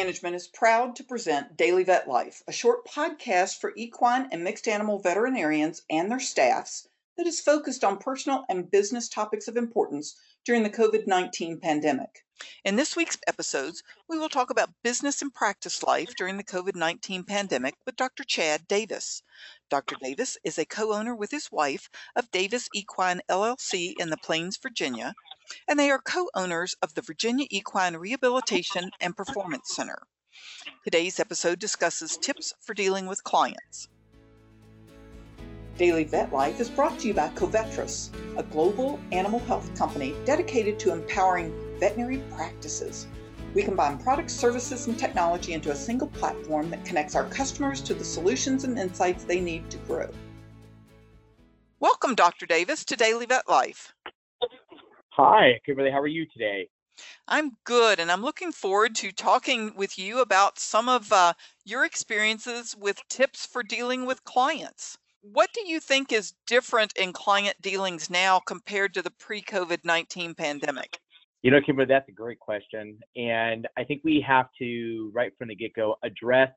Management is proud to present Daily Vet Life, a short podcast for equine and mixed animal veterinarians and their staffs that is focused on personal and business topics of importance during the COVID 19 pandemic. In this week's episodes, we will talk about business and practice life during the COVID 19 pandemic with Dr. Chad Davis. Dr. Davis is a co owner with his wife of Davis Equine LLC in the Plains, Virginia, and they are co owners of the Virginia Equine Rehabilitation and Performance Center. Today's episode discusses tips for dealing with clients. Daily Vet Life is brought to you by Covetrus, a global animal health company dedicated to empowering veterinary practices. We combine products, services, and technology into a single platform that connects our customers to the solutions and insights they need to grow. Welcome, Dr. Davis, to Daily Vet Life. Hi, Kimberly. How are you today? I'm good, and I'm looking forward to talking with you about some of uh, your experiences with tips for dealing with clients. What do you think is different in client dealings now compared to the pre COVID 19 pandemic? You know, Kimberly, that's a great question. And I think we have to, right from the get go, address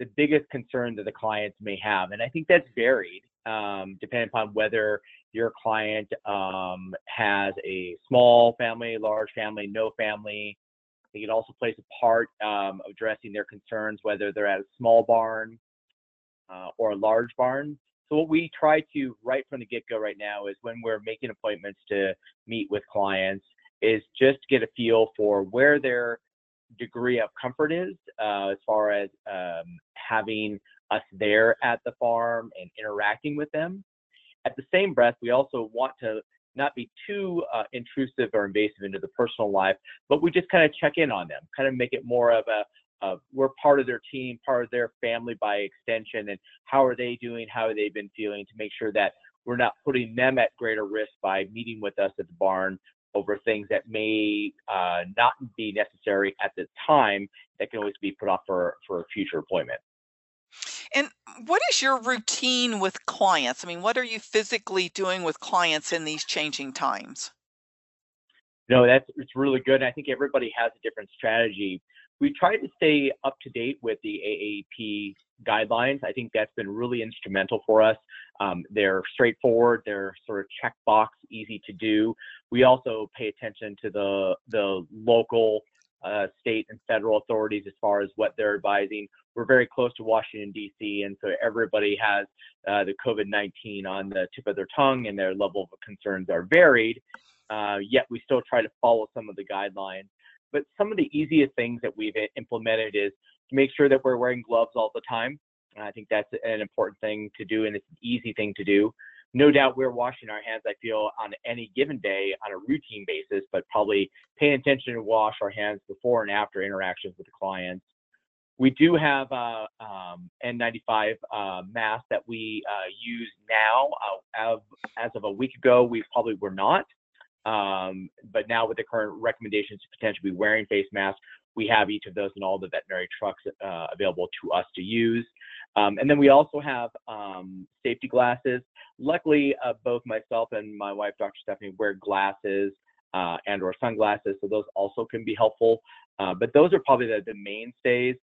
the biggest concern that the clients may have. And I think that's varied um, depending upon whether your client um, has a small family, large family, no family. Can also plays a part um, addressing their concerns, whether they're at a small barn uh, or a large barn. So what we try to right from the get-go right now is when we're making appointments to meet with clients is just get a feel for where their degree of comfort is uh, as far as um, having us there at the farm and interacting with them. At the same breath, we also want to not be too uh, intrusive or invasive into the personal life, but we just kind of check in on them, kind of make it more of a, uh, we're part of their team, part of their family by extension, and how are they doing? How have they been feeling to make sure that we're not putting them at greater risk by meeting with us at the barn over things that may uh, not be necessary at the time that can always be put off for, for a future appointment. And what is your routine with clients? I mean, what are you physically doing with clients in these changing times? No, that's it's really good. I think everybody has a different strategy. We try to stay up to date with the AAEP guidelines. I think that's been really instrumental for us. Um, they're straightforward. They're sort of checkbox, easy to do. We also pay attention to the the local uh, state and federal authorities as far as what they're advising. We're very close to Washington, D.C., and so everybody has uh, the COVID 19 on the tip of their tongue, and their level of concerns are varied. Uh, yet we still try to follow some of the guidelines. But some of the easiest things that we've implemented is to make sure that we're wearing gloves all the time. I think that's an important thing to do, and it's an easy thing to do no doubt we're washing our hands, I feel, on any given day on a routine basis, but probably paying attention to wash our hands before and after interactions with the clients. We do have a um, N95 uh, mask that we uh, use now. Uh, as of a week ago, we probably were not. Um, but now with the current recommendations to potentially be wearing face masks, we have each of those in all the veterinary trucks uh, available to us to use. Um, and then we also have um, safety glasses. Luckily, uh, both myself and my wife, Dr. Stephanie, wear glasses uh, and or sunglasses, so those also can be helpful. Uh, but those are probably the, the mainstays.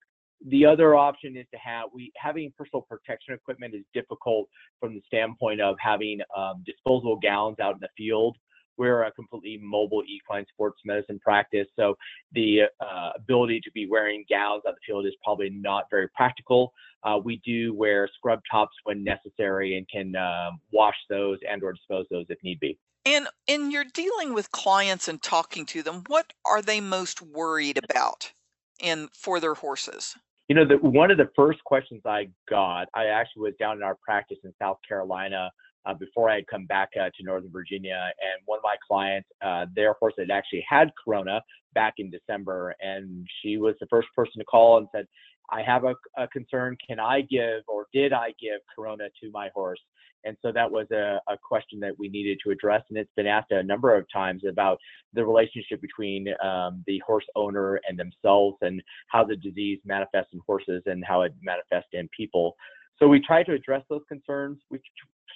The other option is to have we having personal protection equipment is difficult from the standpoint of having um, disposable gowns out in the field we're a completely mobile equine sports medicine practice, so the uh, ability to be wearing gowns on the field is probably not very practical. Uh, we do wear scrub tops when necessary and can um, wash those and or dispose those if need be. And in your dealing with clients and talking to them, what are they most worried about in for their horses? You know, the, one of the first questions I got, I actually was down in our practice in South Carolina uh, before I had come back uh, to Northern Virginia. And one of my clients, uh, their horse had actually had corona back in December, and she was the first person to call and said, I have a, a concern. Can I give or did I give corona to my horse? And so that was a, a, question that we needed to address. And it's been asked a number of times about the relationship between um, the horse owner and themselves and how the disease manifests in horses and how it manifests in people. So we try to address those concerns. We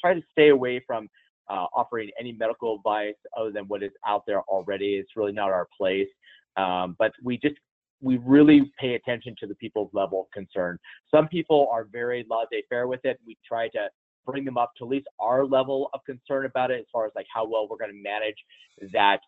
try to stay away from uh, offering any medical advice other than what is out there already. It's really not our place. Um, but we just we really pay attention to the people's level of concern. Some people are very laissez-faire with it. We try to bring them up to at least our level of concern about it as far as like how well we're going to manage that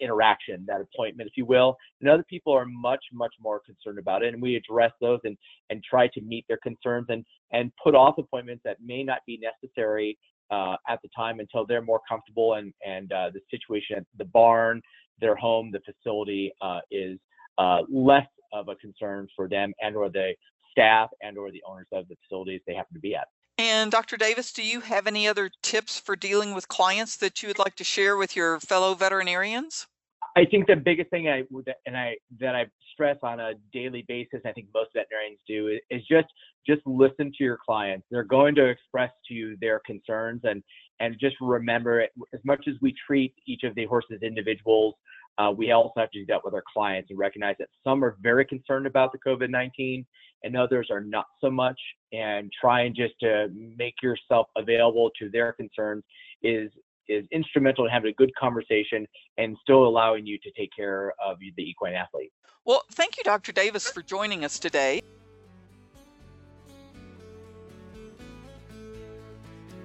interaction, that appointment, if you will. And other people are much, much more concerned about it. And we address those and, and try to meet their concerns and, and put off appointments that may not be necessary uh, at the time until they're more comfortable and, and uh, the situation at the barn, their home, the facility uh, is uh, less of a concern for them and or the staff and or the owners of the facilities they happen to be at. And Dr. Davis, do you have any other tips for dealing with clients that you would like to share with your fellow veterinarians? I think the biggest thing I would and I that I stress on a daily basis, I think most veterinarians do, is just just listen to your clients. They're going to express to you their concerns, and and just remember, it, as much as we treat each of the horses individuals, uh, we also have to do that with our clients and recognize that some are very concerned about the COVID-19 and others are not so much. And trying just to make yourself available to their concerns is is instrumental in having a good conversation and still allowing you to take care of the equine athlete. Well, thank you, Dr. Davis, for joining us today.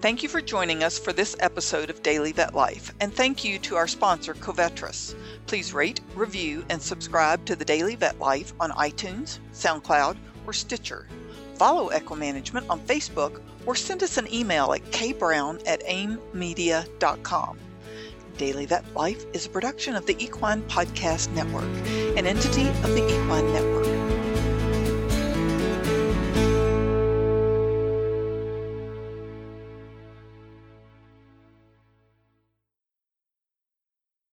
Thank you for joining us for this episode of Daily Vet Life, and thank you to our sponsor, Covetrus. Please rate, review, and subscribe to the Daily Vet Life on iTunes, SoundCloud, or Stitcher. Follow Equimanagement on Facebook or send us an email at kbrown at aimmedia.com. Daily Vet Life is a production of the Equine Podcast Network, an entity of the Equine Network.